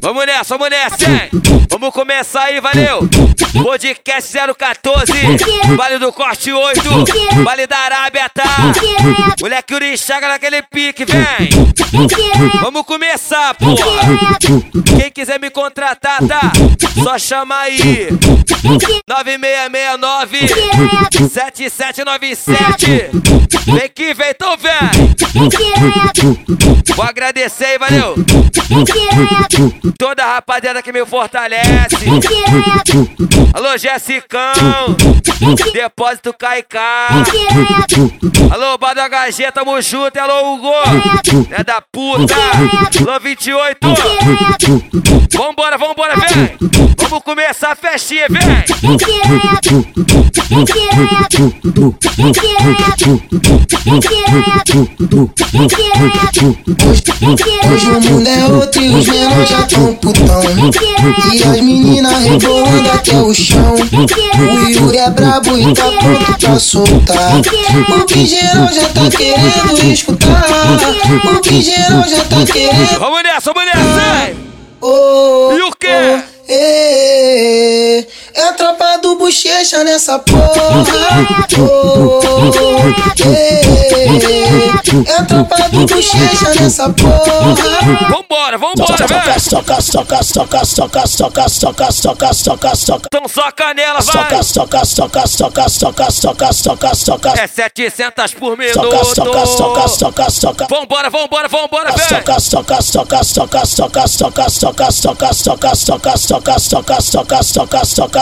Vamos nessa, vamos nessa, hein? Vamos começar aí, valeu! Podcast 014, Vale do Corte 8, Vale da Arábia, tá? Moleque Urichaga naquele pique, vem! Vamos começar, porra! Quem quiser me contratar, tá? Só chama aí! 9669 7797 Vem que vem, então vem! Vou agradecer valeu! Toda a rapaziada que me fortalece. Alô, Jessicão. Depósito Caicá. Alô, Badagagê, tamo junto. Alô, Hugo. É da puta. Alô, 28. Vambora, vambora, vem. Vamos começar a festinha, vem. Hoje o mundo é outro e os menores já tão putão E as meninas rebolando até o chão O Yuri é brabo e tá pronto pra soltar O que geral já tá querendo escutar O que geral já tá querendo Vamos nessa, vamos nessa, oh, E o quê? oh, eh, É a tropa do bochecha nessa porra oh, eh, É a tropa do bochecha nessa porra Vambora, vambora, vem. Soca, soca, soca, soca, soca, soca, soca, soca, soca. Então soca nela, vai. Soca, soca, soca, soca, soca, soca, soca, soca. É 700 por Soca, soca, soca, minuto. soca, soca. Vambora, vambora, vambora, vem. Soca, soca, soca, soca, soca, soca, soca, soca, soca, soca, soca, soca, soca, soca, soca,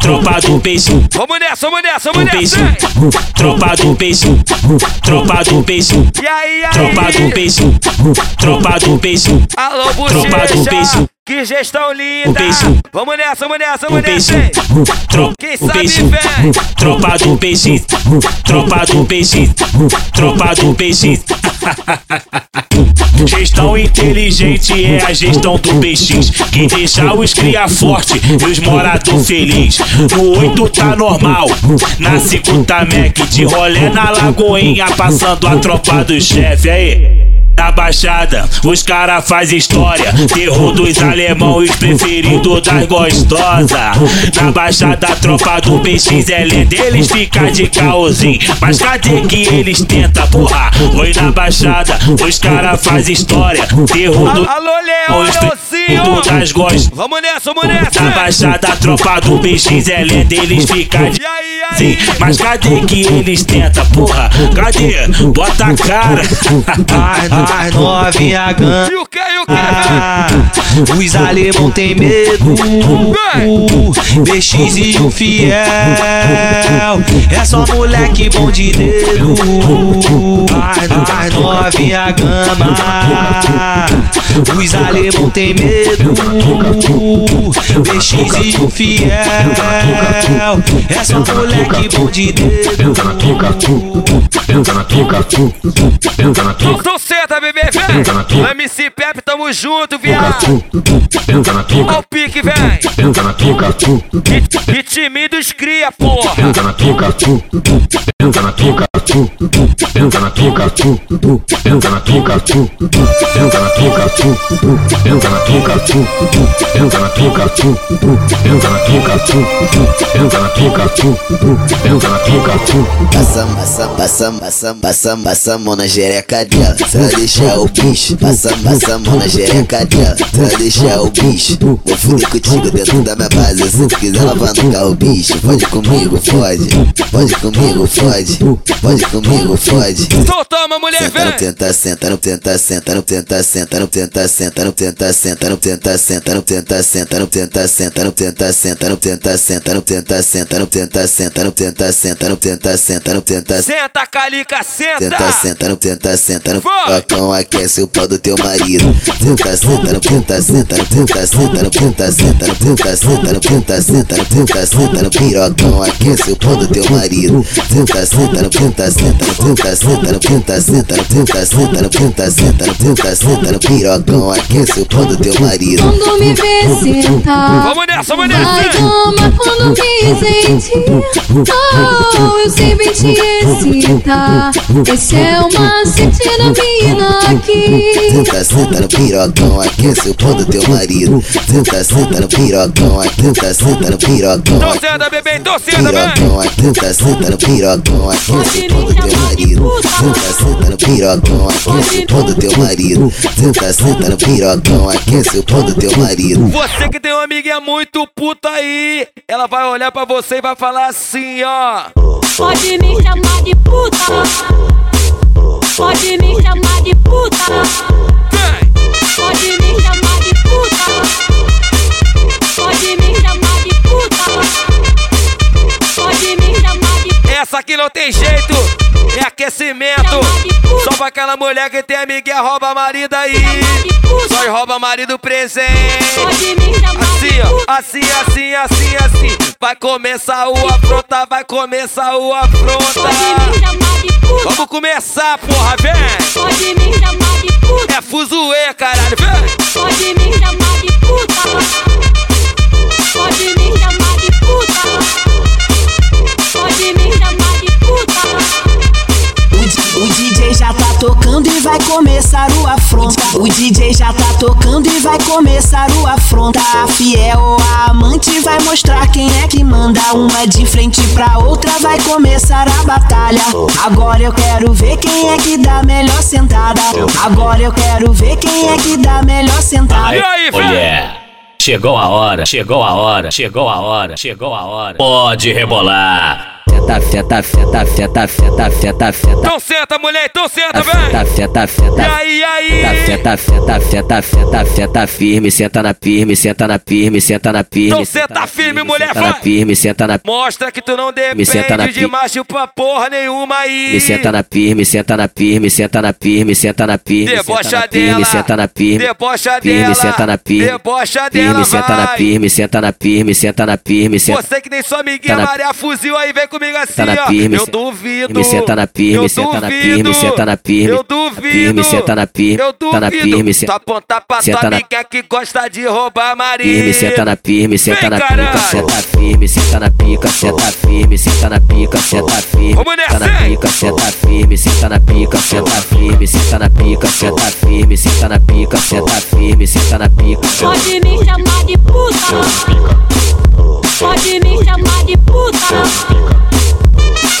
tropa do beijo, Vamos nessa, vamos nessa, vamos nessa! tropa do beijo, tropa do beijo, E aí, aí? tropa do beijo, tropa do beijo, Alô, Tropa do beijo. Que gestão linda! Vamos nessa, vamos nessa, vamos nessa! Quem sabe vem! tropa do beijo, tropa do beijo, tropa do beijo. Gestão inteligente é a gestão do PX Que deixa os cria forte e os morador feliz. No 8 tá normal, na 5 tá Mac De rolê na lagoinha, passando a tropa do chefe. Aí na baixada, os cara faz história Terror dos alemão, os preferidos das gostosa Na baixada, a tropa do PXL deles fica de caosinho Mas cadê que eles tentam, porra? Foi na baixada, os cara faz história Terror do Alô, Leão, das gostas Vamos nessa, vamos nessa! Na baixada, a tropa do PXL deles fica de? Sim, mas cadê que eles tentam, porra? Cadê? Bota a cara. As, novinha ganha. E o que, e o que? Os alemão tem medo. BX e o fiel. É só moleque bom de dedo. As, novinha gama. Os alemão tem medo. BX e o fiel. É só moleque bom de dedo. Então senta, vem! MC Pepe, tamo junto, viado! Ó o pique, vem! Ritmidos cria, porra! Passa, passa, passa, passa, passa, passa a mão na jereca dela. Deixar o bicho, passa, passa a mão na xereca dela, vai deixar o bicho. Vou fuder contigo dentro da minha base. Se tu quiser lavar no carro, bicho, pode comigo, fode. Pode comigo, fode. Pode comigo, fode. Então toma, mulher, Senta, vem. tenta, senta, não tenta, senta, não tenta, senta, não tenta, senta, não tenta, senta, não tenta, senta, não tenta, senta, não tenta, senta, não tenta, senta, não tenta, senta, não tenta, senta, não tenta, senta, não tenta, senta, não tenta, senta, não tenta, Senta, calica, senta. Tenta, senta, não tenta, senta, não Vai. Facão aquece o pau do teu marido. Senta, senta, senta, senta, não tenta, senta, não tenta, senta, não tenta, senta, no pirocão aquece o pau do teu marido. Senta, senta, senta, senta, não tenta, senta, não tenta, senta, não tenta, senta, no pirocão aquece o pau do teu marido. Quando me vê sentar Vamos nessa, vamos Ai, nessa. ama quando me sentir Oh, eu sempre te excitar Esse é o macete da mina Tenta, senta no pirocão, aquece o pau do teu marido. Tenta, senta no pirocão, tenta, senta no pirocão. Senta, bebê, senta, vem. Pirocão, senta no pirocão, aquece o pau do teu marido. Tenta, senta no pirocão, aquece o pau do teu marido. Tenta, senta no pirocão, aquece o pau do teu marido. Você que tem uma amiguinha muito puta aí, ela vai olhar pra você e vai falar assim, ó. Pode me chamar de puta Pode me chamar de puta. Pode me chamar de puta Pode me chamar de puta Pode me chamar de Essa aqui não tem jeito, é aquecimento. Pra aquela mulher que tem amiguinha rouba marido aí. Só rouba marido presente. Assim, ó, assim, assim, assim, assim. Vai começar o afronta, vai começar o afronta. Vamos começar, porra, vem. É fuzuê, caralho, vem. Pode me chamar de puta Pode me chamar de puta Pode me chamar O, DJ já tá tocando e vai começar o afronta. O DJ já tá tocando e vai começar o afronta. A fiel ou a amante vai mostrar quem é que manda. Uma de frente pra outra vai começar a batalha. Agora eu quero ver quem é que dá melhor sentada. Agora eu quero ver quem é que dá melhor sentada. E aí. Mulher, chegou a hora, chegou a hora, chegou a hora, chegou a hora. Pode rebolar. Feta, feta, feta, feta, feta, feta, feta. Então senta, mulher, então senta, Feta, vem. feta, E feta. aí, e Feta, aí? feta, feta, feta, feta, feta firme, senta na firme, senta na firme, senta na firme. Então senta firme, mulher, senta na vai. firme, senta na Mostra que tu não senta depende de macho pra porra nenhuma aí. Me senta na firme, senta na firme, senta na firme, senta na firme, Debocha senta firme, dela. senta na firme. Debocha firme, dela. senta na firme. Debocha firme, dela, senta na vai. firme, senta na firme, senta na firme, senta Você que nem sua amiguinha Tá Maria Fuzil aí, vem comigo assim, Tá na ó. firme, eu duvido. firme, senta na firme, eu senta na duvido. firme, senta na firme. Eu duvido. Firme, senta na firme, Eu duvido. tá na firme, Tu apontar pra senta tua na- amiga que gosta de roubar marido. Firme, senta na firme, senta Vem, na pica, senta firme, senta na pica, senta firme, senta na pica, senta firme. Senta na pica, senta firme, senta na pica, senta firme, senta na pica, senta firme, senta na pica, senta firme, senta na pica. Pode me chamar de puta Pode me chamar de puta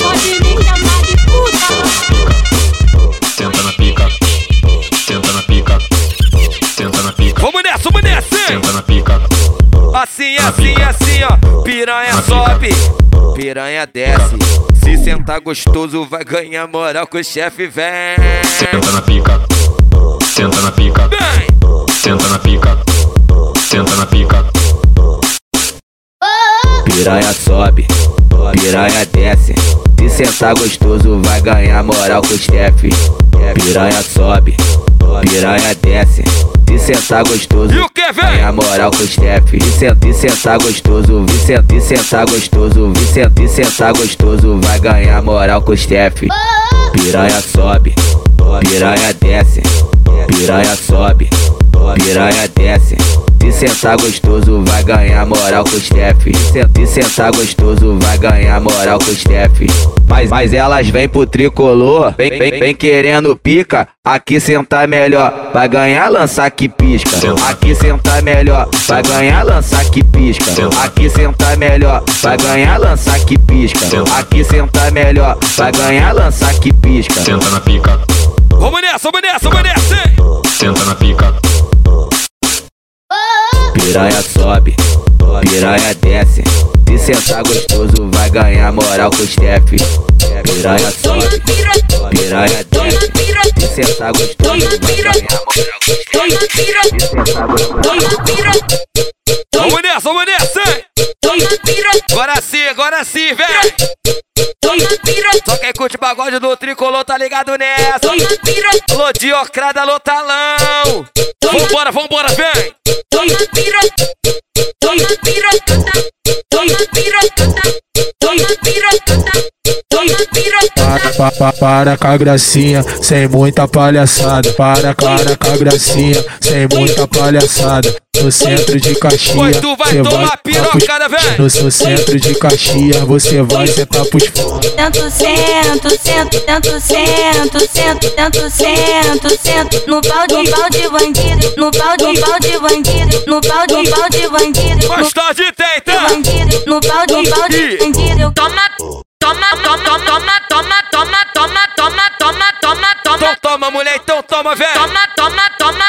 Pode me chamar de puta Senta na pica, senta na pica, senta na pica, Vamos nessa, vamos nessa. senta na pica, Assim, assim, assim, ó. Piranha sobe, piranha desce. Se sentar gostoso, vai ganhar moral que o chefe vem. senta na pica, senta na pica, Vem. senta na pica, senta na pica, Piranha sobe, piranha desce. Se sentar gostoso, vai ganhar moral com o chefe. Piranha sobe, piranha desce. Se sentar gostoso, E o que, vem? ganhar moral com o chefe. E senta- e sentar gostoso, e senta- e sentar gostoso, e senta- e sentar gostoso, vai ganhar moral com o chefe. Piranha sobe, piranha desce. Piranha sobe, piranha desce. Se sentar gostoso, vai ganhar moral com o chefe. Se sentar gostoso, vai ganhar moral com o chefe. Mas, mas elas vêm pro tricolor, vem, vem, vem querendo pica. Aqui sentar melhor, vai ganhar lançar que pisca. Aqui sentar melhor, vai ganhar lançar que pisca. Aqui sentar melhor, vai ganhar lançar que pisca. Aqui sentar melhor, vai ganhar lançar que pisca. senta na pica, Vamos nessa, vamos nessa, vamos nessa. hein? senta na pica, Piranha sobe, piranha desce. Se sentar gostoso, vai ganhar moral com o Steph. Piranha sobe, piranha desce. Se sentar gostoso, vai ganhar moral com o Steph. Se sentar gostoso, vai ganhar moral com o Steph. Vamos nessa, vamos nessa! Agora sim, agora sim, véi! Só quem curte pagode do tricolor tá ligado nessa! Alô, Diocrada, alô, talão! Vambora, vambora, vem! Para, pa, pa, para com a gracinha, sem muita palhaçada. Para, para com a gracinha, sem muita palhaçada. No centro de Pois Caxias, tu vai tomar pirocada, véi! No seu centro de Caxias, você vai sentar pros fora. Tanto sento, sento, tanto sento, sento, tanto sento, sento no pau de pau de bandido, no pau de pau de bandido, no pau de pau de bandido, no Mais tarde tem, tá? no pau de pau de bandido. Toma, toma, toma, toma, toma, toma, toma, toma, toma, toma, toma. Então toma, mulher, então toma, velho. Toma, toma, toma,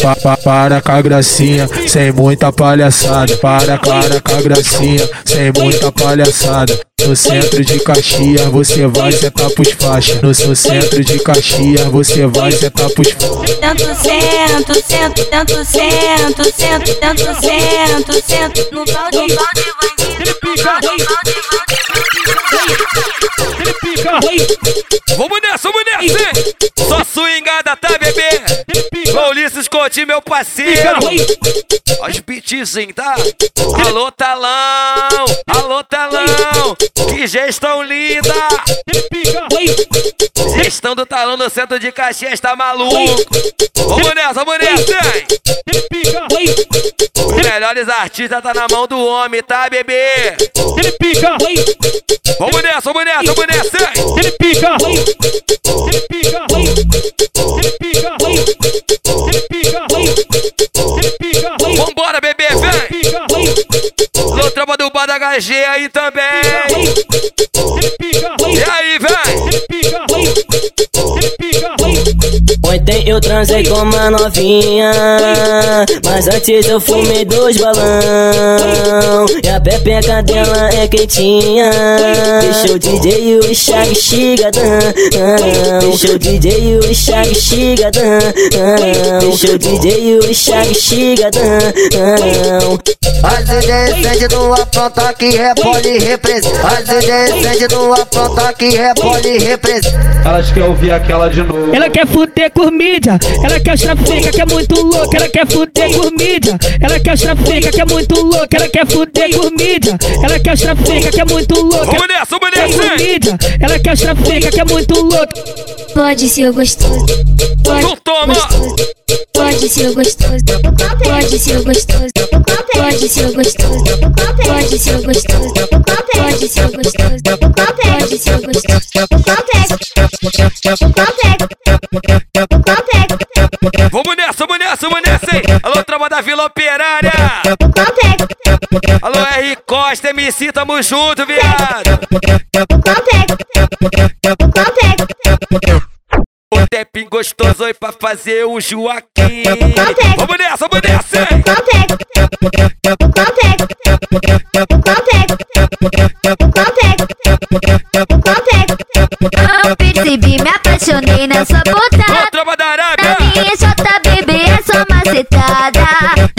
pa, pa, para com a gracinha, sem muita palhaçada. Para, para com a gracinha, sem muita palhaçada. No centro de Caxias, você vai sentar pros faixas. No seu centro de Caxias, você vai sentar pros faixas. Tanto sento, sento, tanto sento, sento, tanto sento, sento no pau de pau de bandido, no pau de pau de Vamos nessa, vamos nessa! hein? Só swingada, tá, bebê? Com Ulisses Coutinho, meu parceiro! Olha os beatzinhos, tá? Alô, talão! Alô, talão! Que gestão linda! Gestão do talão no centro de Caxias, tá maluco? Vamos nessa, vamos nessa! hein? Os melhores artistas tá na mão do homem, tá, bebê? Vamos nessa, vamos nessa, vamos nessa! hein? Ele pica, ele pica, ele pica, Vambora, bebê, vem! Alô, tropa do Bar HG aí também! E aí, vem! Ontem eu transei com uma novinha Mas antes eu fumei dois balão E a pepeca dela é quentinha Deixou o DJ e o Chag Chigadão Deixou o DJ e o Chag Chigadão Deixou o DJ e o Chag Chigadão As indecentes do apronta que repole representa. As indecentes do apronta que repole representa. Elas querem ouvir aquela de novo. Ela quer fuder com mídia, ela quer trafica que é muito louca, ela quer fuder com mídia, ela quer trafica que é muito louca, ela quer fuder com mídia, ela quer trafica que é muito louca. Vamos nessa, vamos Quer nessa! ela quer trafica que é muito louca. Pode ser gostoso, Então toma! pode ser gostoso, pode ser gostoso, pode ser gostoso, pode ser gostoso, pode ser gostoso, pode ser gostoso. Vamos nessa, vamos nessa, vamos nessa, hein? Alô, tropa da Vila Operária! Alô, R. Costa, MC, tamo junto, viado! O tempinho gostoso aí pra fazer o Joaquim! Vamos nessa, vamos nessa, hein? Eu percebi, me apaixonei nessa Alô,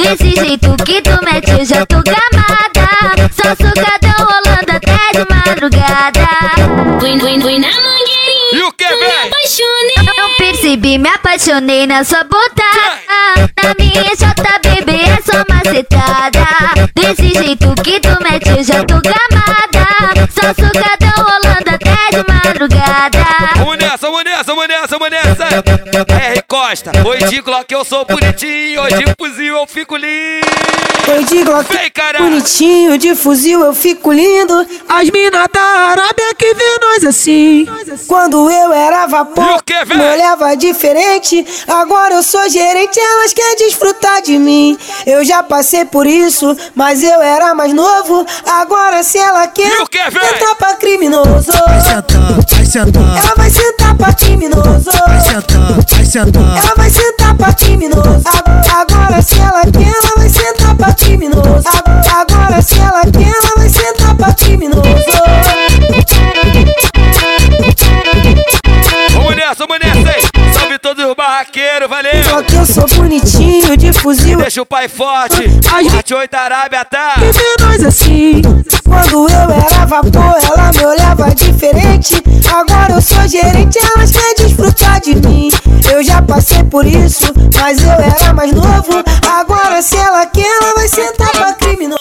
Desse jeito que tu mete, eu já tô gamada. Só sucadão rolando até de madrugada. Fui, fui, fui na mangueirinha, E o que, vem? apaixonei. Eu percebi, me apaixonei nessa botada. Na minha JBB é só macetada. Desse jeito que tu mete, eu já tô gamada. Só sucadão rolando até de madrugada. Vamos nessa, vamos nessa! R. Costa, Dico, que eu sou bonitinho, hoje fuzil eu fico lindo! Eu de Glock bonitinho, de fuzil eu fico lindo. As mina da Arábia que vê nós assim. Quando eu era vapor, me olhava diferente. Agora eu sou gerente, elas querem desfrutar de mim. Eu já passei por isso, mas eu era mais novo. Agora se ela quer, sentar pra criminoso. Vai sentar, vai sentar, Ela vai sentar pra criminoso. vai sentar, vai sentar. Ela vai sentar pra criminoso. Agora se ela quer, ela vai sentar pra criminoso. Agora se ela quer, ela vai sentar pra criminoso. Vamos nessa, vamos nessa aí. Salve todos os barraqueiros, valeu. Só que eu sou bonitinho, de fuzil. Deixa o pai forte. Parte 8 Arábia, tá? Vê nós assim. Quando eu era vapor, ela me olhava diferente. Agora eu sou gerente, elas querem desfrutar de mim. Eu já passei por isso, mas eu era mais novo. Agora se ela quer, ela vai sentar pra criminoso.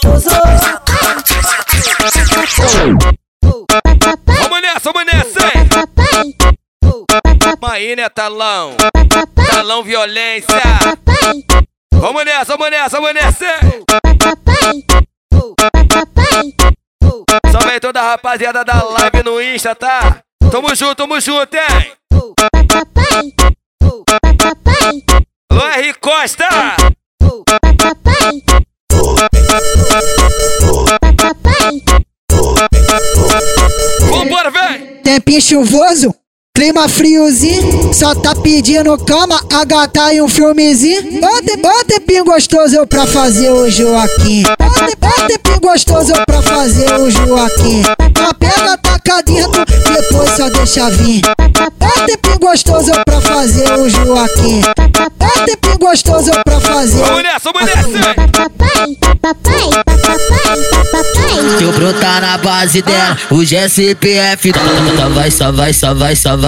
Vamos nessa, vamos nessa. Aí, né, talão? Talão violência. Vamos nessa, vamos nessa, vamos nessa. Salve aí toda a rapaziada da live no Insta, tá? Tamo junto, tamo junto, hein? Costa. Papai. Papai. Vambora, vem! Tempinho chuvoso, clima friozinho, só tá pedindo cama, a gata e um filmezinho. Te- ó tempinho gostoso eu pra fazer o Joaquim. Te- ó tempinho gostoso eu pra fazer o Joaquim. A pega taca dentro, depois só deixa vir. Ó tempinho gostoso eu pra fazer o Joaquim. Ó tempinho gostoso eu pra fazer Vamos nessa, vamos nessa! Se eu brotar na base dela, o GSPF Só vai, só vai, só vai, só vai,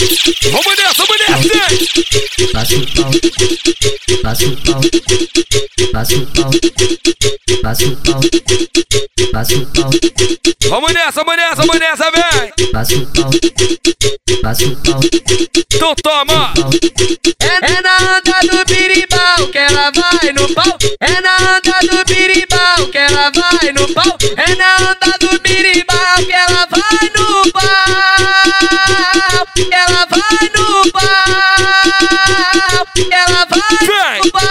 Vamos nessa, vamos nessa! Vamos nessa, vamos nessa, vamos nessa, vem! Então toma! É na onda do birimbau que ela vai no pau. É na onda do birimbau que ela vai no pau. É na onda do birimbau que ela vai no pau. Que ela vai no. Que ela vai no pau.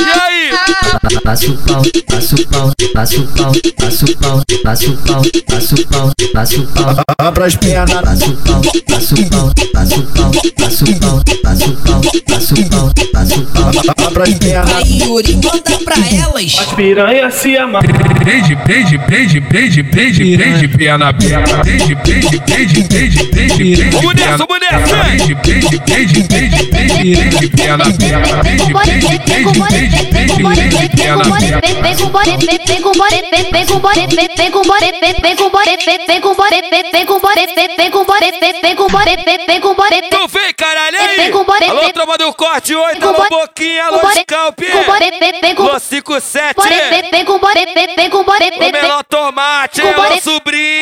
E aí? Passa o pau, passa o pau, passa o pau, passa o pau, passa o pau, passa o pau, passa o pau. Abra as pernas. Passa o pau, passa o pau, passa o pau, passa o pau, passa o pau, passa o pau, passa o pau. Abra as pernas. Aí, Yuri, manda pra elas. As piranha se ama. Prende, prende, prende, prende, prende, prende, perna, perna. Prende, prende, prende, prende, prende. Vamos nessa, vamos nessa! Prende, prende, prende, prende, prende, prende, perna, perna. Prende, prende, prende, prende, prende, prende, perna, perna. Então vem, caralho, aí! Alô, trova do corte 8, alô, Boquinha, alô, Scalp! Alô, 57! Ô, melhor tomate, alô, sobrinho!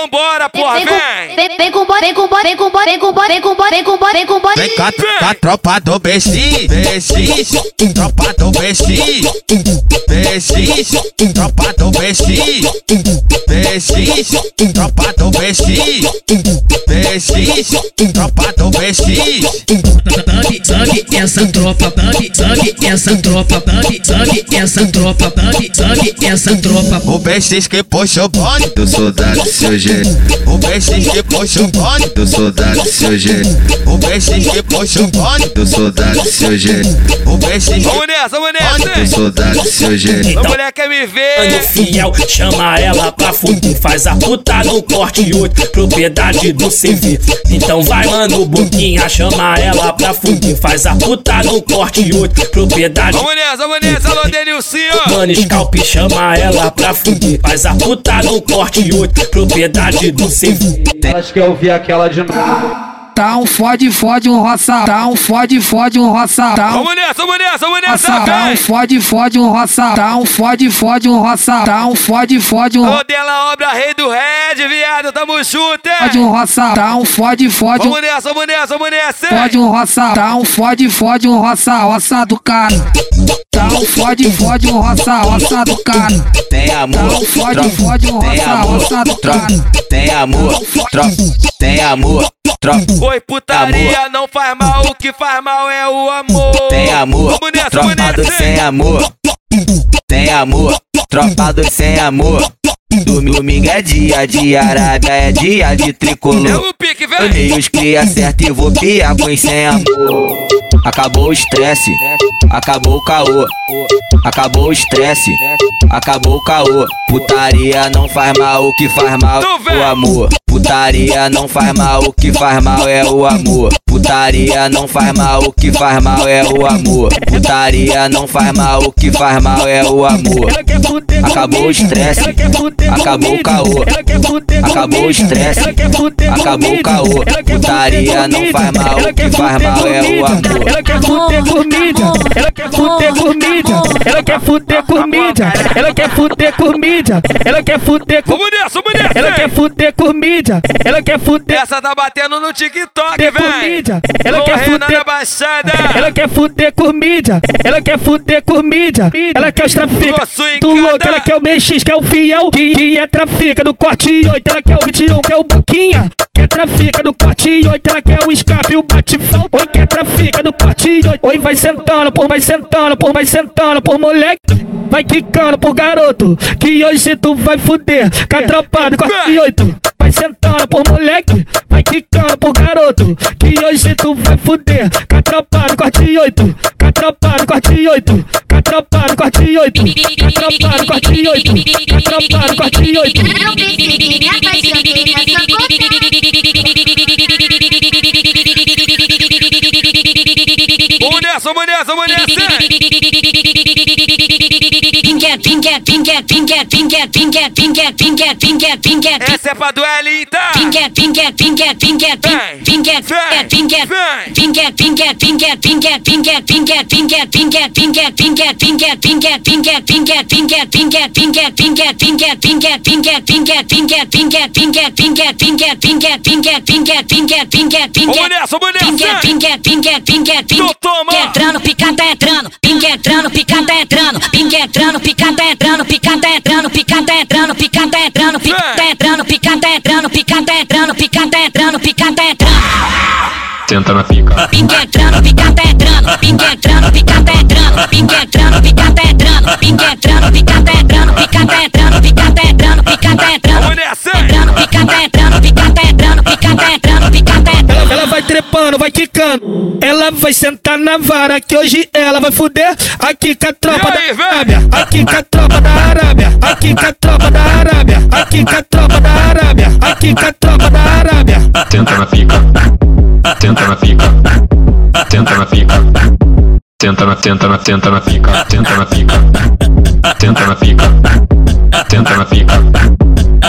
Vambora, porra, vem! Vem com bora, vem com bora, vem com bora, vem com bora, vem com bora, vem com bora, vem com bora. Vem com com a tropa do BX, BX, tropa do BX, BX, tropa do BX, BX, tropa do BX, BX, tropa do BX. Sabe, sabe essa tropa, sabe, sabe essa tropa, sabe, sabe essa tropa, sabe, sabe essa tropa. O BX que puxa o bonde do soldado seu G. O BX que puxa depois champanhe. Eu sou dado seu jeito. O PX depois champanhe. Eu sou dado seu jeito. O PX Vamos nessa, vamos nessa, Eu sou dado seu jeito. A mulher quer me ver. Mano fiel, chama ela pra fuder. Faz a puta no corte 8, propriedade do CV. Então vai, mano, Boquinha, chama ela pra fuder. Faz a puta no corte 8, propriedade. Vamos nessa, vamos nessa, alô Denilcinho. Mano, Scalp, chama ela pra fuder. Faz a puta no corte 8, propriedade do CV. Acho que eu ouvi aquela de novo. Tá um fode, fode um roça. Tá um fode, fode um roça. Tá um Vamos nessa, vamos nessa, vamos nessa. Tá um fode, fode um roça. Tá um fode, fode um roça. Tá um fode, fode um Alô dela, obra rei do Red, viado, tamo junto, fode um roça. Tá um fode, fode um Vamos nessa, vamos nessa, vamos nessa, hein? fode um roça. Tá um fode, fode um roça. Roça do cara. Um fode, fode um roça. Roça do cara. Tem amor, fode, troca. fode Tem roça. amor, Roça do troca. cara. Tem amor, troca. Tem amor, troca. Oi, putaria, não faz mal, o que faz mal é o amor. Tem amor, Vamos nessa, vamos tropa do nessa, sem amor. Tem amor, tropa do sem amor. Domingo, é dia de Arábia, é dia de tricolor. o pique, Eu dei os cria certo e vou piar com sem amor. Acabou o estresse, acabou o caô. Acabou o estresse, acabou o caô. Putaria não faz mal, o que faz mal é o amor. Putaria não faz mal, o que faz mal é o amor. Putaria não faz mal, o que faz mal é o amor. Putaria não faz mal, o que faz mal é o amor. Acabou o estresse, acabou o caô. Acabou o estresse, acabou o caô. Putaria não faz mal, o que faz mal é o amor. Ela quer fuder com mídia, ela quer fuder com mídia, ela quer fuder com mídia, ela quer fuder com mídia, ela quer fuder com Vamos nessa, vamos nessa, ela quer fuder com mídia, ela quer fuder Essa tá batendo no TikTok, vem. Mídia, ela quer fuder baixada. ela quer fuder com mídia, ela quer fuder com mídia, ela quer os trafica, Ô, swingada. tu louco, ela quer o MX, quer o fiel, que, que é trafica do corte 8, ela quer o 21, quer o Boquinha, quer trafica do corte 8, ela quer o escape, o batifão, oi quer trafica do corte 8, oi vai sentando, por vai sentando, por vai sentando, por moleque, vai quicando por garoto, que hoje tu vai fuder, com a tropa do corte 8, Vai sentando por moleque, vai quicando por garoto. Que hoje tu vai fuder. Catropado, corte 8. Catropado, corte 8. Catropado, corte 8. Catropado, corte 8. Catropado, corte 8. Eu pensei que me apaixonei nessa boca. Vamos nessa, vamos nessa, vamos nessa. pingue. É, é, é, Essa é pra duelinho duelita. Vamos nessa, vamos nessa. Tu toma. Entrando, picada entrando, pinga entrando, picada entrando, pinga entrando, picada entrando, picada entrando, picada entrando, picada entrando, picada entrando, picada entrando, picada tá entrando, pica tá entrando, pica tá entrando. Senta na pica. Pica entrando, pica tá entrando, pica entrando, pica tá entrando, pica entrando, pica tá entrando, pica entrando, pica tá entrando, pica tá entrando, pica tá entrando, pica entrando. Entrando, pica entrando, pica entrando, pica entrando, pica entrando. Ela vai trepando, vai quicando. Ela vai sentar na vara que hoje ela vai fuder aqui com a tropa da Arábia, aqui com a tropa da Arábia, aqui com a tropa da Arábia, aqui com a tropa da Arábia. Aqui com a tropa da Arábia. Senta na pica. Senta na pica. Senta na pica. Senta na, senta na, senta na pica. Senta na pica. Senta na pica. Senta na pica.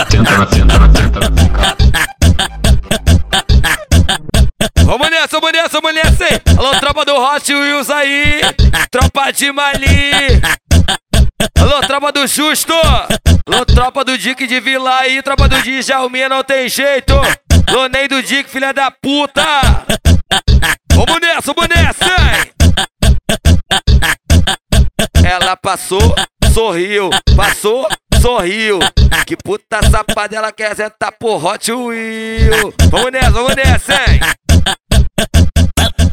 Senta na, senta na, senta na pica. Vamos nessa, vamos nessa, vamos nessa, hein? Alô, tropa do Hot Wheels aí. Tropa de Mali. Alô, tropa do Justo. Alô, tropa do Dick de Vila aí. Tropa do Djalminha, não tem jeito. Alô, do Dick, filha da puta. Vamos nessa, vamos nessa, hein? Ela passou, sorriu, passou, sorriu. Que puta safada ela quer sentar por Hot Wheel. Vamos nessa, vamos nessa, hein?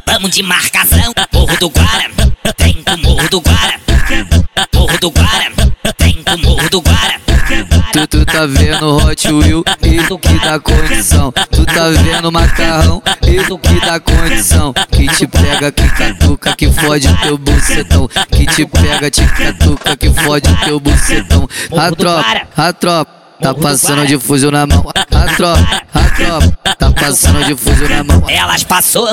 Vamos de marcação, Morro do Guara, tem com Morro do Guara. Morro do Guara, tem com Morro do Guara. Tu, tu tá vendo Hot Wheel, isso que dá condição. Tu tá vendo macarrão, isso que dá condição. Que te pega, que catuca, que fode o teu bucetão. Que te pega, te catuca, que fode o teu bucetão. A tropa, a tropa. Tá passando de fuzil na mão, a tropa, a tropa, tá passando de fuzil na mão. Elas passou,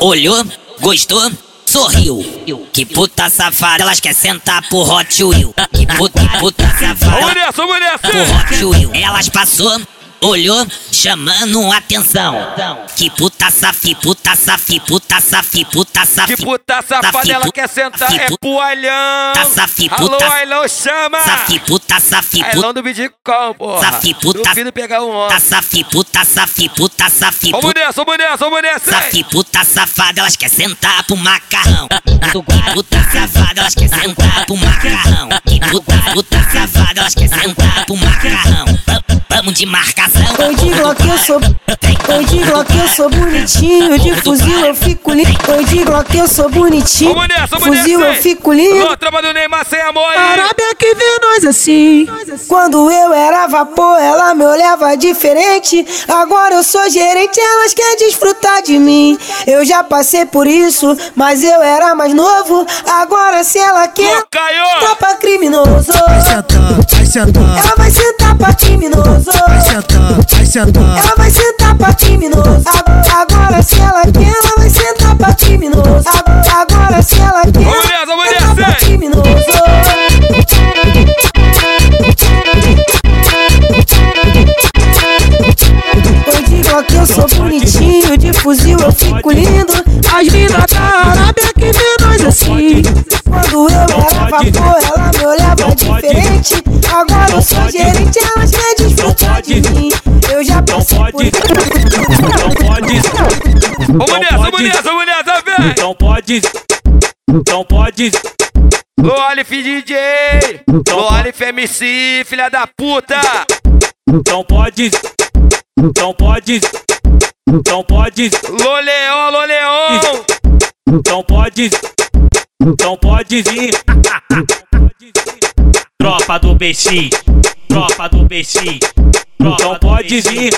olhou, gostou, sorriu. Que puta safada, elas quer sentar pro Hot Wheel. Que puta, que puta safada. Vamos nessa, vamos nessa. Pro Hot Wheel. Elas passou, olhou, chamando atenção. Que puta safi, puta safi, puta safi, puta safi. Que puta safada, ela quer sentar, é pro Ailão. Puta safi, Alô, puta Ailão, chama. Safi, puta safi, Ailão puta do Bidicom, porra. Safi, puta Duvido pegar um homem. Puta safi, puta safi, puta safi, Vamos puta nessa, vamos nessa, vamos nessa. Safi, puta safada, elas quer sentar pro macarrão. Que puta safada, elas quer sentar pro macarrão. Que puta, puta safada, elas quer sentar pro macarrão. Va- Vamos de marcação. Oi de Glock eu sou Oi de Glock eu sou bonitinho De fuzil eu fico lindo Oi de Glock eu sou bonitinho. Vamos nessa, vamos Fuzil nessa. eu fico lindo. Tropa do Neymar sem amor aí. Arábia que vê nós assim. Quando eu era vapor Ela me olhava diferente. Agora eu sou gerente Elas querem desfrutar de mim. Eu já passei por isso Mas eu era mais novo. Agora se ela quer Tropa criminoso. Vai sentar, vai sentar. Ela vai sentar pra criminoso Vai sentar, vai sentar. ela vai sentar pra criminoso. A- Agora se ela quer, ela vai sentar pra criminoso. A- Agora se ela quer, nessa, vamos sentar pra de Glock eu sou bonitinho, de fuzil eu fico lindo. As minas da Arábia Quando eu era vapor, ela me olhava diferente. Agora eu sou gerente, elas querem desfrutar de mim. Eu já passei por Vamos nessa, vamos nessa, vamos nessa, vem. Então pode. Então pode. Loalif DJ. Loalif MC, filha da puta. Então pode. Então pode. Então pode. Loleon, Loleon. Então pode. Então pode vir. Tropa do BX. Tropa do BX. Então pode vir.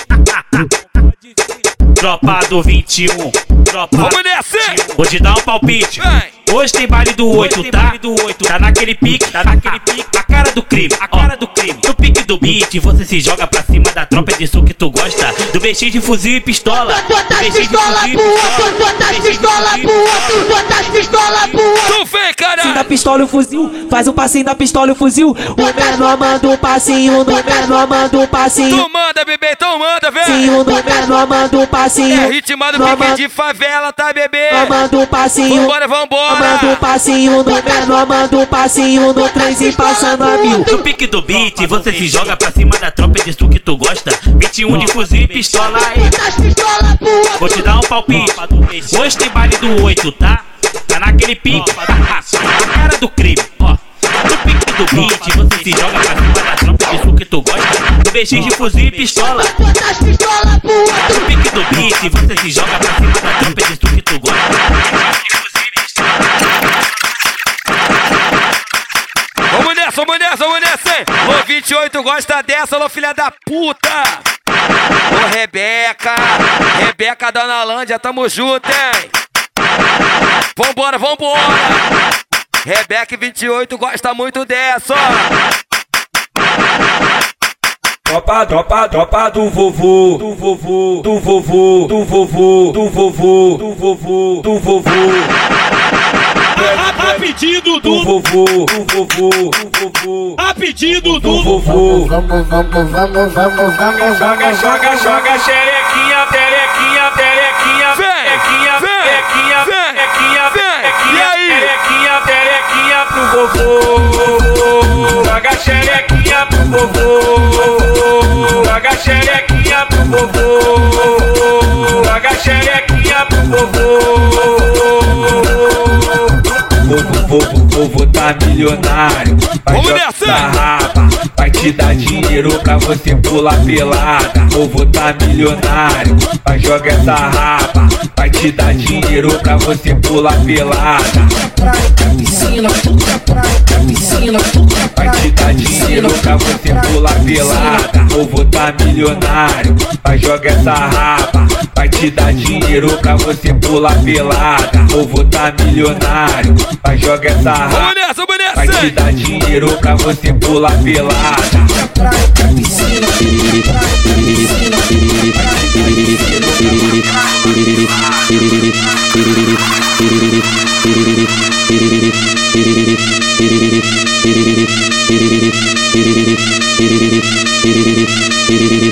Tropa do 21. Tropa Vamos nessa. Vou te dar um palpite. Hoje tem baile do 8, tá? Tá naquele pique, tá naquele pique. A cara do crime, a cara do crime. No pique do beat, você se joga pra cima da tropa é disso que tu gosta. Do BX de fuzil e pistola. Do BX de fuzil e pistola. Tu vem, cara. da pistola e o fuzil, faz um passinho da pistola e o fuzil. O menor manda um passinho, do menor manda um passinho. Tu manda, bebê, então manda, vem. Passinho do menor manda um passinho. É ritmado pique de favela, tá, bebê? manda um passinho. Vambora, vambora. Manda um passinho do menor, manda um passinho do trenzinho passando a mil. No pique do beat, você se joga pra cima da tropa é disso que tu gosta. 21 de fuzil e pistola aí. Vou te dar um palpite. Hoje tem baile do 8, tá? Tá naquele pique. A cara do crime, ó. No pique do beat, você se joga pra cima da tropa é disso que tu gosta. No BX de fuzil e pistola. No pique do beat, você se joga 28 gosta dessa, ô filha da puta! Ô Rebeca! Rebeca Dona Lândia, tamo junto, hein? Vambora, vambora! Rebeca 28 gosta muito dessa, ó! Tropa, tropa, tropa do vovô, do vovô, do vovô, do vovô, do vovô, do vovô, do vovô. A pedido do vovô, do vovô, do vovô. A pedido do vovô. Vamos, vamos, vamos, vamos, vamos, Joga, joga, joga, xerequinha, perequinha, perequinha, perequinha, perequinha, perequinha, perequinha, perequinha, perequinha pro vovô. Joga xerequinha pro vovô. Joga xerequinha pro vovô. Joga xerequinha pro vovô. Vovô, vovô tá milionário. Vai Vamos jogar nessa! rapa, vai te dar dinheiro pra você pular pelada. Vovô tá milionário. Vai jogar essa rapa, vai te dar dinheiro pra você pular pelada. Vai te dar dinheiro pra você pular pelada, ou vou tá milionário. Vai jogar essa raba, vai te dar dinheiro pra você pular pelada, ou vou tá milionário. Vai jogar essa Vamos nessa, vamos nessa. Vai te dar dinheiro pra você pular pelada.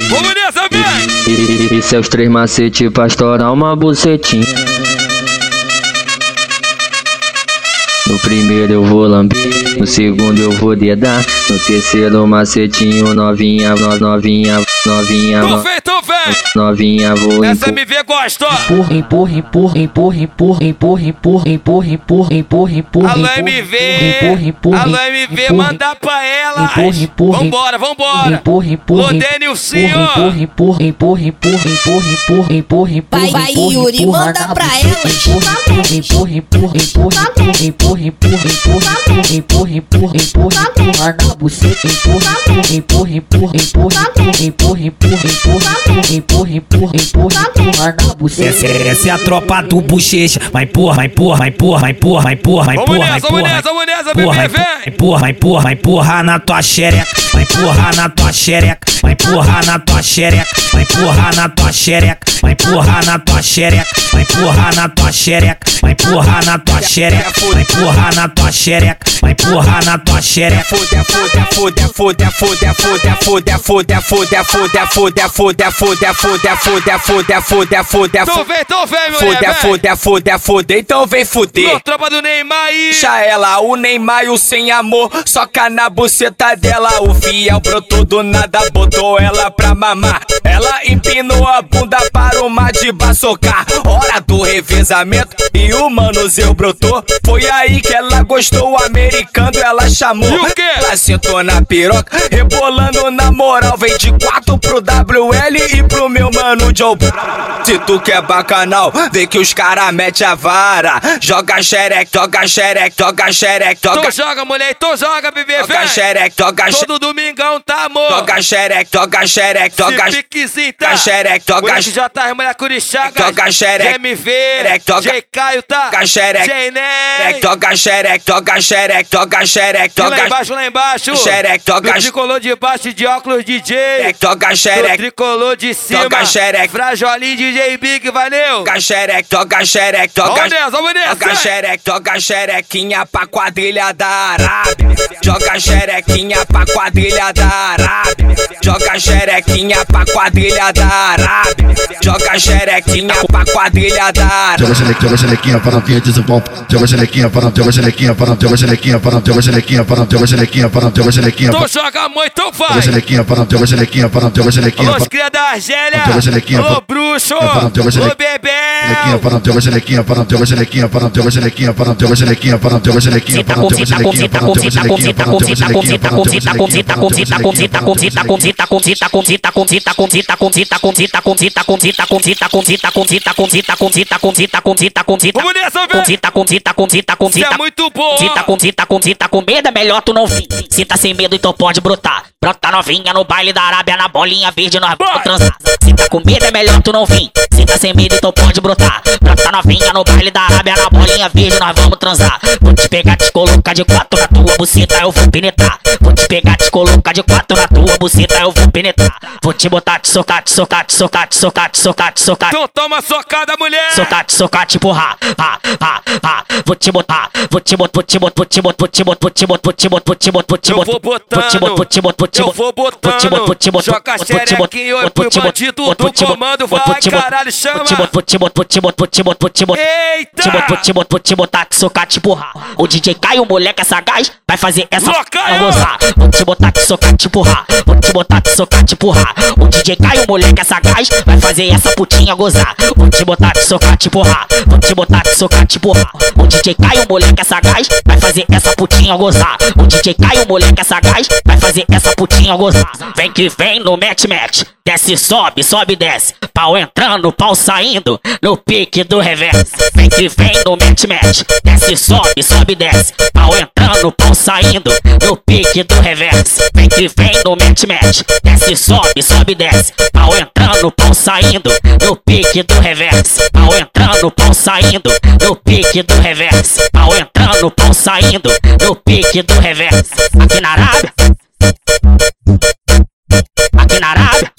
Vamos nessa, vem! Esse é os três macetes pra estourar uma bucetinha. No primeiro eu vou lamber, no segundo eu vou dedar, no terceiro macetinho novinha, no- novinha, novinha, vem! novinha vou Essa. MV gosta! Empurra, empurra, empurra, empurra, empurra, empurra, empurra, empurra, empurra, empurra, empurra. Alô, MV! empurra, empurra, Alô, MV, empurra, manda pra elas! empurra, empurra, Vambora, vambora! Empurra, empurra, Sim, empurra, ó! empurra, empurra, empurra, empurra, empurra, empurra, empurra, Vai, vai, empurra, Yuri, empurra manda pra elas. Empurra, empurra, empurra, empurra, empurra, empurra, empurra, empurra, empurra, empurra, empurra, empurra na buceta, empurra, empurra, empurra, empurra, empurra, empurra, empurra, empurra, empurra, empurra, empurra, na buceta. Essa, é a tropa do bochecha. Vai empurra, vai empurra, vai empurra, vai empurra, vai empurra, vai empurra, vai empurra. nessa, Empurra, vai empurra, vai empurra, vai empurrar na tua xereca. Vai empurrar na tua xereca. Vai empurrar na tua xereca. Vai empurrar na tua xereca. Vai empurrar na tua xereca. Vai empurrar na tua xereca. Vai empurrar na tua xereca. Vai empurrar na tua xereca. Vai empurrar na tua xereca. Foda, foda, foda, foda, foda, foda, foda, foda, foda, foda, foda, foda, foda, foda, foda, foda, foda, foda, Então vem, então vem, meu Foda, foda, foda, foda, então vem fuder. Tropa do Neymar aí! Deixa ela, o Neymar e o sem amor. Soca na buceta dela. O fiel brotou do nada, botou ela pra mamar. Ela empinou a bunda para o mar de socar. Hora do revezamento e o manuzeu brotou. Foi aí que ela gostou, o americano ela chamou. E o quê? Ela sentou na piroca, rebolando na moral. Vem de quatro pro WL e pro meu mano Joe. Se tu quer bacanal, vê que os cara mete a vara. Joga xereque, joga xereque, joga xereque, joga Então joga, mulher, então joga, bebê, Joga vem! xereque, joga xereque. Todo domingão tá, amor! Joga xereque, joga xereque, joga Se piquezinho? Joga xereque, joga Moleque já tá, mulher Curixaga. Joga xereque. GMV. J. Caio, tá? Joga xereque. J. Ney. Joga xereque, joga xereque, joga xereque, E lá embaixo, lá embaixo. Xereque, No tricolor de baixo de óculos DJ. No xereque, tricolor de cima. Joga xereque. Frajolinho DJ Big, valeu. joga xereque, joga xereque, joga Vamos nessa, vamos nessa. Joga xereque, joga xerequinha pra quadrilha da Arábia. Joga xerequinha pra quadrilha da Arábia. Joga xerequinha pra quadrilha da Arábia. Joga xerequinha pra quadrilha da Arábia. Joga xerequinha, joga xerequinha para novinha de Zubom. Joga xerequinha para joga xerequinha para joga xerequinha para joga xerequinha para joga xerequinha para joga xerequinha Então para joga a mãe, então joga faz. xerequinha para joga xerequinha para joga xerequinha Alô, para os cria da Argélia. Joga xerequinha, Alô, pa- bruxo. para, joga Ô, xerequinha. bebê. xerequinha para joga xerequinha para joga xerequinha para joga xerequinha para joga xerequinha para joga xerequinha para joga xerequinha para joga xerequinha para joga xerequinha para joga xerequinha para joga xerequinha Vamos nessa, velho. Isso é muito bom. Cita com cita com cita com medo é melhor tu não vir. Se tá sem medo então pode brotar. Brota novinha no baile da Arábia na bolinha verde nós vamos transar. Se tá com medo é melhor tu não vir. Se tá sem medo então pode brotar. Brota novinha no baile da Arábia na bolinha verde nós vamos transar. Vou te pegar, te colocar de quatro na tua buceta eu vou penetrar. Vou te pegar, te colocar de quatro na tua buceta eu vou penetrar. Vou te botar, te socar, te socar, te socar, te socar, te socar, te socar. Então toma socada, mulher. Socar, te socar, te empurrar. Pá, pá, pá. Vou te botar, vou te botar, vou te botar, vou te botar, vou te botar, vou te botar, vou te botar, vou te botar, vou te Eu botar. vou botando. Vou te botar, vou te botar, vou te botar. vou. Vou te botar, vou te botar. Joga vou te botar, vou te pro botar, bandido vou do te botar, comando. vou Vai, te botar, caralho, chama. Vou te botar, vou te botar, vou te botar, vou te botar, vou te botar. Eita! Te botar, vou te botar, vou te botar, te socar, te empurrar. O DJ Caio, moleque é sagaz, vai fazer essa Lô, Caio! pra gozar. Vou te botar, te socar, te empurrar. Vou te botar, te te socar, te empurrar. O DJ Caio, moleque é sagaz, vai fazer essa putinha gozar. Vou te botar, te socar, te empurrar. Vou te botar, te socar, te empurrar. O DJ Caio, moleque é sagaz, vai fazer essa putinha gozar. O DJ Caio, moleque é sagaz, vai fazer essa putinha gozar. Vem que vem no match match. Desce, sobe, sobe, desce. Pau entrando, pau saindo. No pique do reverso. Vem que vem no match match. Desce, sobe, sobe, desce. Pau entrando, pau saindo. No pique do reverso. Vem que vem no match match. Desce, sobe, sobe, desce. Pau entrando, pau saindo. No pique do reverso. Pau entrando, pau saindo. No pique do reverso. Pau entrando, pau saindo. No pique do reverso. Aqui na Arábia. Aqui na Arábia.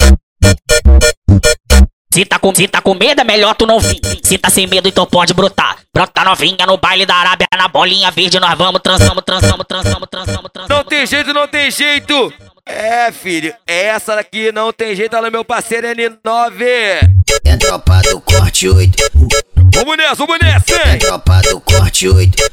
Se tá, com, se tá com medo, é melhor tu não vir. Se tá sem medo, então pode brotar. Brota novinha no baile da Arábia, na bolinha verde, nós vamos, transamos, transamos, transamos, transamos, transamos. Não tem jeito, não tem jeito. É, filho, essa daqui não tem jeito, ela é meu parceiro N9. É tropa do corte 8. Vamos nessa, vamos nessa, É hein? tropa do corte 8.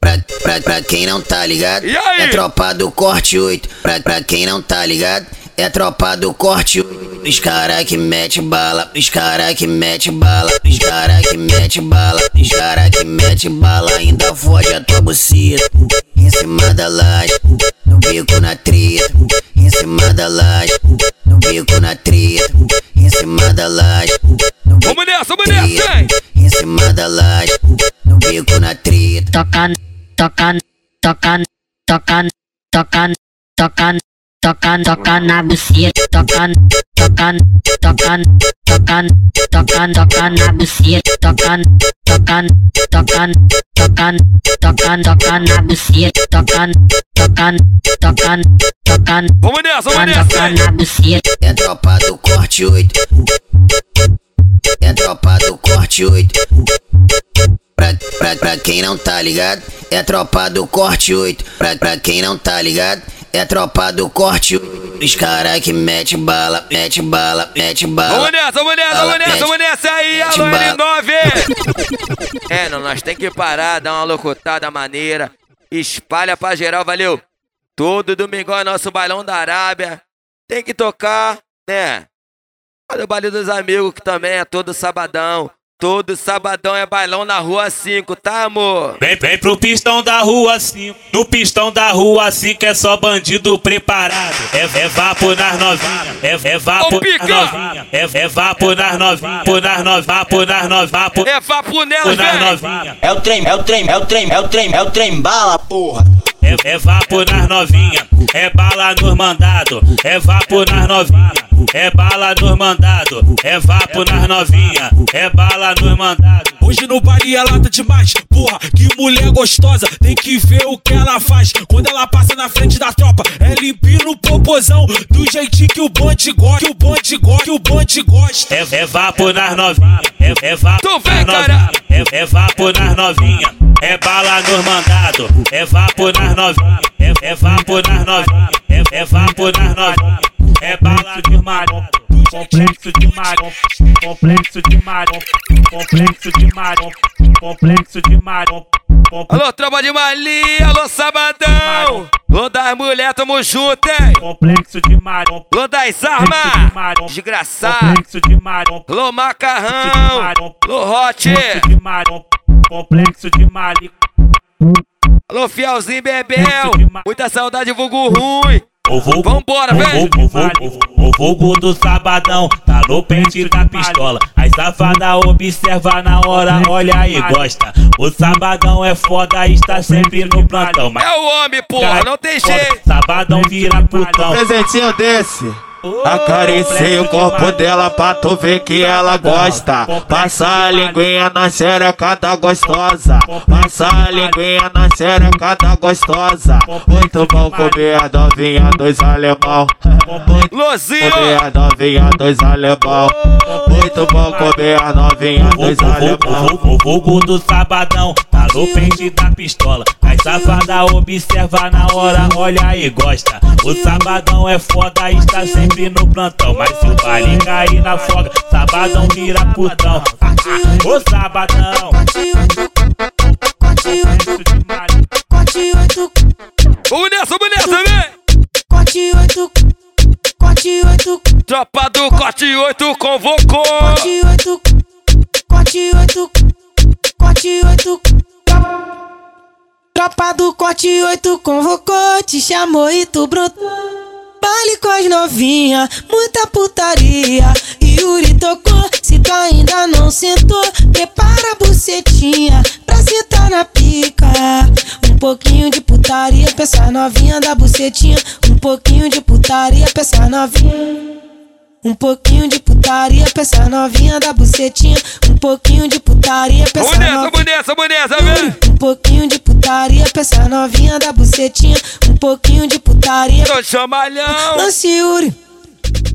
Pra, pra, pra quem não tá ligado, E aí? é tropa do corte 8. Pra, pra quem não tá ligado, é tropa do corte 8. Os cara que mete bala, os cara que mete bala, os cara que mete bala, os cara que mete bala, ainda fode a tua buceta. Em cima da laje, no bico na treta. Em cima da laje, no bico na treta. Em cima da laje, no bico Vamos nessa, vamos nessa, hein? em cima da laje, no bico na treta. Tocan, tocan, tocan, tocan, tocan, tocan, tocan, tocan na buceta. Tocan, tocan, tocan, tocan, tocan, tocan na buceta. Tocan, tocan, tocan, tocan, tocan, tocan na buceta. Tocan, tocan, tocan, tocan, Vamos nessa, vamos tocan, nessa, na buceta. É tropa do corte 8. É tropa do corte 8. Pra, pra, pra quem não tá ligado, é tropa do corte 8. Pra, pra quem não tá ligado, é tropa do corte 8. Os cara que mete bala, mete bala, mete bala. Vamos nessa, vamos nessa, vamos nessa, vamos nessa aí, alô N9! É, não, nós tem que parar, dar uma locutada maneira. Espalha pra geral, valeu? Todo domingão é nosso bailão da Arábia. Tem que tocar, né? Olha o baile dos amigos que também é todo sabadão. Todo sabadão é bailão na rua 5, tá, amor? Vem, vem pro pistão da rua 5. No pistão da rua 5 é só bandido preparado. É, é vapo nas novinhas. É, é vapo nas novinhas. É, é vapo nas novinhas. Por nas novinhas. Vapo nas novinhas. É vapo nela, por nas velho! É o trem, é o trem, é o trem, é o trem, é o trem bala, porra. É, é vapo nas novinhas. É bala nos mandado. É vapo nas novinhas. É bala nos mandado. É vapo nas novinhas. É bala nos mandado. Hoje no baile ela tá demais, porra, que mulher gostosa, tem que ver o que ela faz. Quando ela passa na frente da tropa, é limpinho no popozão, do jeitinho que o bonde gosta, que o bonde gosta, que o bonde gosta. É, é vapo nas novinhas. É, é vapo Tu vem, nas cara. novinhas. É, é vapo nas novinhas. É bala nos mandado. É vapo nas novinhas. É, é vapo nas novinhas. É, é vapo nas novinhas. É bala nos mandado. Complexo de marrom, complexo de marrom, complexo de marrom, complexo de marrom. Alô, tropa de Mali, alô, sabadão! Alô das mulher, tamo junto, hein? Complexo de marrom, Alô das armas! Desgraçado! complexo de marrom, Alô, macarrão! Alô, hot! complexo de marrom, complexo de marrom. Alô, fielzinho bebel! Muita saudade, vulgo ruim! O vulgo, Vambora, o vem! vulgo, o vulgo, o vulgo do sabadão tá no pente da pistola. As safada observa na hora, olha e gosta. O sabadão é foda, está sempre no plantão. Mas É o homem, porra, não tem jeito! sabadão vira putão. Presentinho desse. Acariciei o corpo dela pra tu ver que ela gosta. Passa a linguinha na xereca da gostosa. Passa a linguinha na xereca da gostosa. Muito bom comer a novinha dos alemão. Lozinho! comer a novinha dos alemão. Muito bom comer a novinha dos alemão. o vulgo, o vulgo do sabadão no pente da pistola. As safada observa na hora, olha e gosta. O sabadão é foda, está sempre no plantão. Mas se o baile cair na folga, sabadão vira putão. O sabadão. Vamos nessa, vamos nessa, vem! Corte 8, Corte 8, Tropa do corte 8 convocou. corte 8, Tropa do corte 8 convocou, te chamou e tu brotou. Baile com as novinha, muita putaria. Yuri tocou, se tu ainda não sentou, prepara a bucetinha pra sentar na pica. Um pouquinho de putaria, essa novinha da bucetinha. Um pouquinho de putaria, essa novinha. Um pouquinho de putaria pra essa novinha da bucetinha. Um pouquinho de putaria pra essa novinha. vamos nessa, vamos nessa, vem. Um pouquinho de putaria pra essa novinha da bucetinha. Um pouquinho de putaria. Tô chamalhão. Lance Yuri.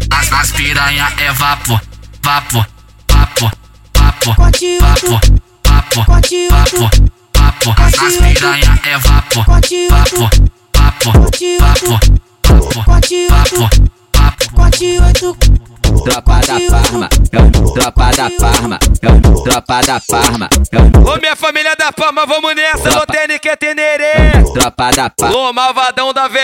As, as piranha é vapor, vapor, vapor, vapor, Corte vapor, vapor, Corte vapor, vapor. As, as piranha é vapor, Corte vapor, vapor, vapor, vapor, vapor. 48 Tropa da Parma, eu, tropa da Parma, eu, tropa da Parma, eu, Ô minha família da Palma, vamos nessa, no TNQ Tenerê. tropa da Parma. Ô malvadão da VO.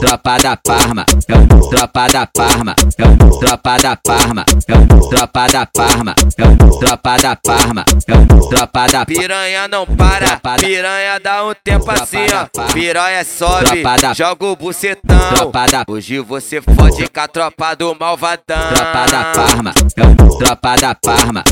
Tropa da Parma, eu, tropa da Parma, eu, tropa da Parma, eu, tropa da Parma, eu, tropa da Parma, eu, tropa da Piranha não para, piranha dá um tempo assim, ó. Piranha sobe, joga o bucetão. Hoje você fode com a tropa do malvadão. Tropa da Parma, eu, tropa da Parma,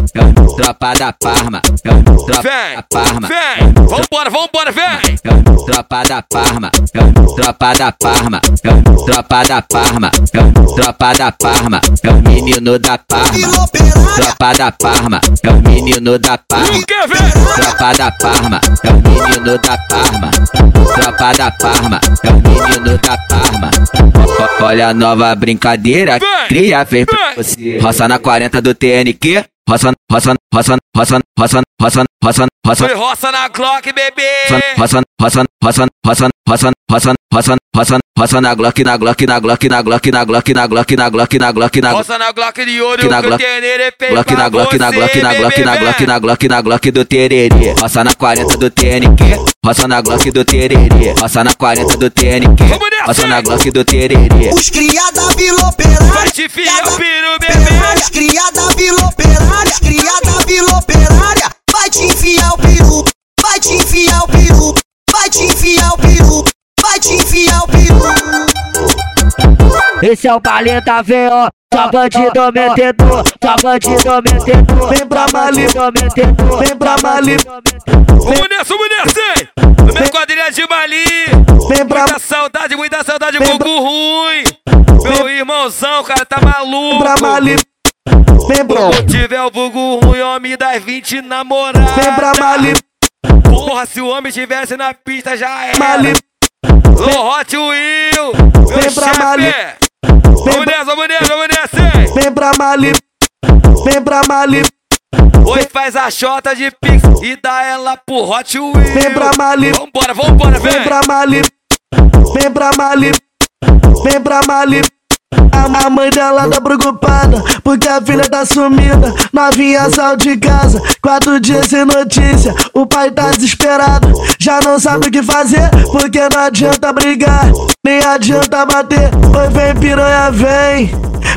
tropa da Parma, eu, tropa Vem, da Parma, vem, vambora, vambora, vem. eu, tropa da Parma, eu, tropa da Parma, eu, tropa da Parma, eu, tropa da Parma, é o menino da Parma, tropa da Parma, é o menino da Parma, tropa da Parma, é o menino da Parma, tropa da Parma, é o menino da Parma. Olha a nova brincadeira, cria fez pra você. Roça na 40 do TNQ, Hassan, Hassan, Hassan, Hassan, Hassan, Hassan. Roça, Foi roça na Glock, bebê. roça, roça, roça, roça, roça, roça, roça, roça, roça na Glock, na Glock, na Glock, na Glock, na Glock, na Glock, na Glock, na Glock, na Glock. Na Glock de ouro, Que na Glock- fez Glock pra na Glock, na Glock, na Glock, na. Glock, na Glock, na Glock do Tererê. Roça na 40 do TNQ, roça na Glock do Tererê. Roça na 40 do TNQ, roça na Glock do Tererê. Os criada Vila Operária. Vai te fiar o peru, bebê. Os criada Vila Operária. Criada Vila Operária. Vai te enfiar o peru. Vai te enfiar o peru. Vai te enfiar o peru. Vai te enfiar o peru. Esse é o baile da VO, só bandido metedor, só bandido metedor. Vem pra Mali, metedor, vem pra Mali. Vamos nessa, vamos nessa, hein? No meu quadrilha de Mali. Muita saudade, muita saudade, Gugu ruim. Meu irmãozão, cara, tá maluco. Vem pra Mali. Vem, bro. Se tiver o bugo ruim, homem das 20 namoradas. Vem pra Mali. Porra, se o homem estivesse na pista, já era. Mali. Lô Hot Will, chefe. Mali. Vamos nessa, vamos nessa, vamos nessa, pra Mali. Vem pra Mali. Oi, faz a chota de pix e dá ela pro Hot Will. Vem pra Mali. Vambora, vambora, vem. Vem pra Mali. Vem pra Mali. Vem pra Mali. A mãe dela tá preocupada porque a filha tá sumida. Novinha saiu de casa, quatro dias sem notícia. O pai tá desesperado, já não sabe o que fazer. Porque não adianta brigar, nem adianta bater. Oi, vem piranha, vem.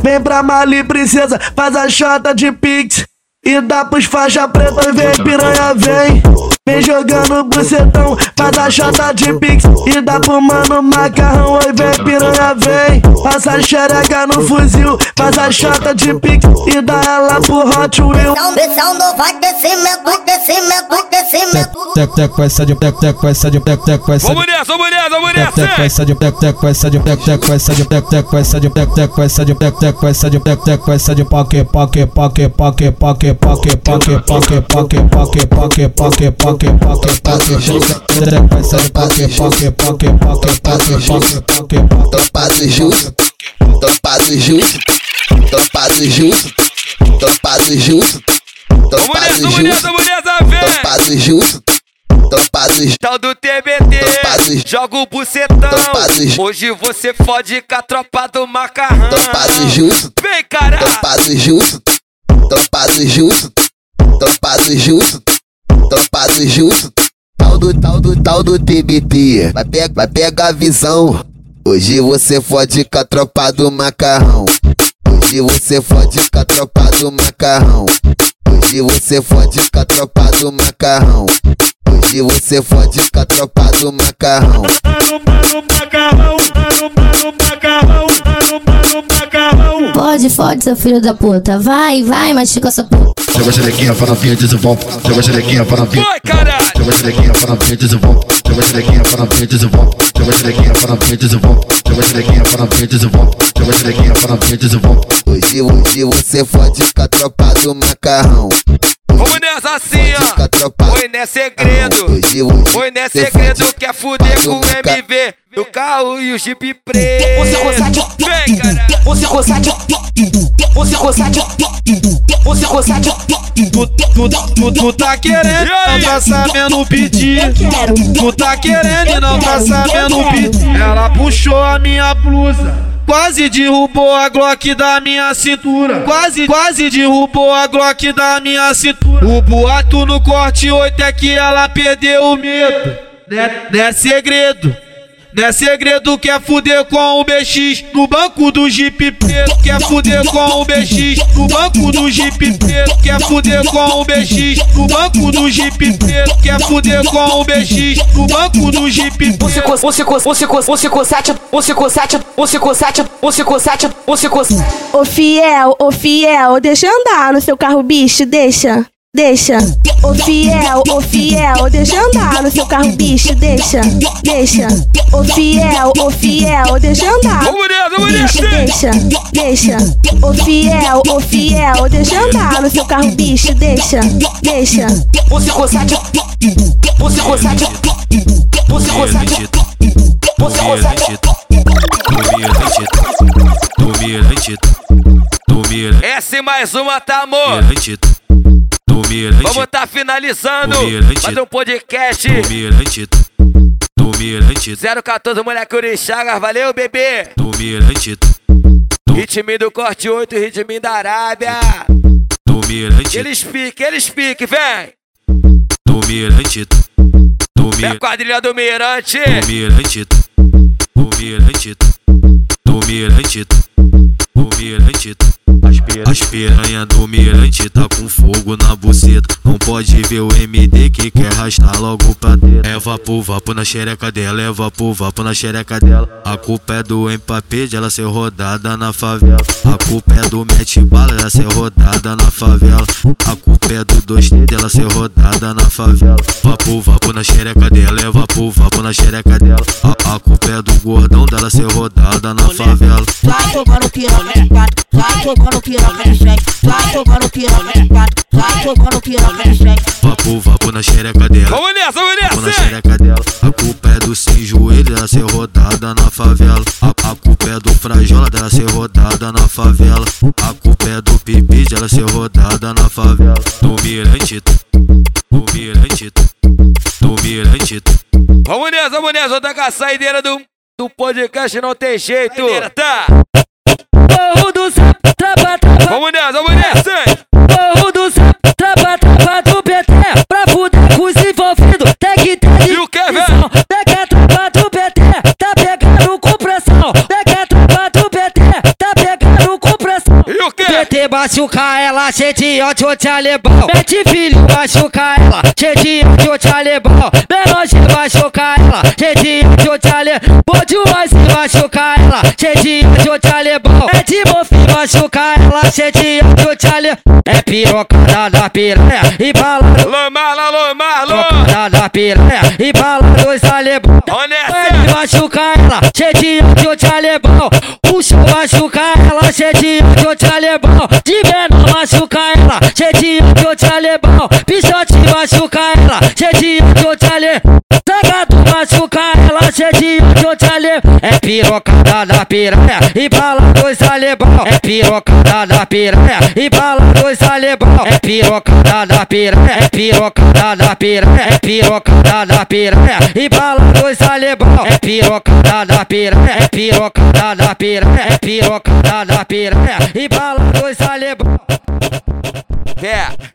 Vem pra Mali, princesa, faz a chota de pix. E dá pros faixa preta, vem piranha, vem. Vem jogando bucetão, faz a chota de pix. E dá pro mano macarrão, oi, vem piranha, vem. Passa a xereca no fuzil, faz a chota de pix. E dá ela pro Hot Wheel. Descendo, vai descimento, descimento, descimento. Tec, tec, com essa de tec, tec, com essa de tec, tec, com essa de Vamos nessa, vamos nessa, vamos tec, tec, com nessa. essa de tec, tec, com essa de tec, tec, com essa de tec, tec, com essa de tec, tec, com essa de tec, tec, com essa de tec, tec, com essa de poque, poque, poque, poque, poque, poque, poque, poque, poque, poque, poque, poque, poque, poque, poque, com essa poque, poque, poque, poque, poque, poque, poque, poque. Justo, topado justo, topado justo, Vamos nessa, topado vamos nessa, justo, vamos nessa, vem. topado justo, topado justo. Tal do TBT, joga o bucetão. Hoje você fode com a tropa do macarrão. Topado justo, Vem, cara. topado topado justo, topado justo, topado justo. Tal do tal do tal do TBT, vai pegar vai pegar a visão. Hoje você fode com a tropa do macarrão. Hoje você fode com a tropa do macarrão. Hoje você fode com a tropa do macarrão. Hoje você fode com a tropa do macarrão. Fode, fode, seu filho da puta. Vai, vai, machuca essa puta. Joga a xerequinha para novinha desenvolve. Joga a xerequinha para novinha. Vai, caralho! Joga a xerequinha para novinha desenvolve. Joga a xerequinha para novinha desenvolve. Joga a xerequinha para novinha desenvolve. Joga xerequinha para novinha desenvolve. Joga xerequinha para novinha desenvolve. Hoje, hoje você fode com a tropa do macarrão. Vamos nessa assim, ó. Foi não é segredo. Foi não é segredo. Quer fuder com o MV do carro e o Jeep preto. Você consegue, Vem, cara. você consegue, você consegue, você consegue. Tu, tu, tu, tu tá querendo, não tá sabendo pedir. Tu tá querendo e não tá sabendo pedir. Ela puxou a minha blusa. Quase derrubou a Glock da minha cintura. Quase, quase derrubou a Glock da minha cintura. O boato no corte 8 é que ela perdeu o medo. Né, não é segredo. Não é segredo, quer fuder com o BX no banco do Jeep preto. Quer fuder com o BX no banco do Jeep preto. Quer fuder com o BX no banco do Jeep preto. Quer fuder com o BX no banco do Jeep Você preto. cons, você cons, você cons, você consegue, você consegue, você consegue, você consegue, você consegue. Ô fiel, ô fiel, deixa andar no seu carro, bicho, deixa. Deixa, ô fiel, ô fiel, deixa andar no seu carro, bicho, deixa, deixa, ô fiel, ô fiel, deixa andar, Vamos nessa, vamos bicho, nessa. deixa, deixa, ô fiel, ô fiel, deixa andar no seu carro, bicho, deixa, deixa. Você consegue, você consegue, você consegue, você consegue. Essa e mais uma, tá, amor? Vamos tá finalizando. Fazer um podcast. 014, moleque Urixagas. Valeu, bebê. Ritmo do corte 8, ritmo da Arábia. Eles piquem, eles piquem, vem. É a quadrilha do Mirante. As piranha do mirante tá com fogo na buceta. Não pode ver o MD que quer arrastar logo pra dentro. É vapo, vapo na xereca dela, é vapo, vapo na xereca dela. A culpa é do empapê de ela ser rodada na favela. A culpa é do mete bala dela ser rodada na favela. A culpa é do 2T dela ser rodada na favela. Vapo, vapo na xereca dela, é vapo, vapo na xereca dela. A, a culpa é do gordão dela ser rodada na favela. Vai jogando quatro, vai jogando sete, vai jogando de vai jogando de. Vapo, vapo na xereca dela. Vamos nessa, vamos Vapo na nessa. xereca dela. A culpa é do sem joelho dela ser rodada na favela. A, a culpa é do frajola dela ser rodada na favela. A culpa é do pipi dela ser rodada na favela. Do mirante, do mirante, do mirante. Vamos nessa, vamos nessa. Outra com a saideira do, do podcast não tem jeito. Tá. Morro o que? PT machuca ela, cheio de ódio de alemão. Mete filho, machuca ela, cheio de ódio de alemão. Menor de machuca ela, cheio de ódio de alemão. Pode mais machuca ela, cheio de de alemão. É de mofi machuca ela, cheio de de alemão. É pirocada da piranha e bala alô, Marlon. Pirocada da piranha e bala dos alemão. Vamos nessa. Ele machuca ela, cheio de de alemão. Puxa, machuca ela, cheio de de alemão. De menor machuca ela, cheio de de alemão. Pichote machuca ela, cheio de de alemão. Machuca cheio de ódio de alemão. É pirocada da piranha e bala dos alemão. É pirocada da piranha e bala dos alemão. É pirocada da piranha, é pirocada da piranha, é pirocada da piranha e bala dos alemão. É pirocada da piranha, é pirocada da piranha, é pirocada da piranha e bala dos alemão. É.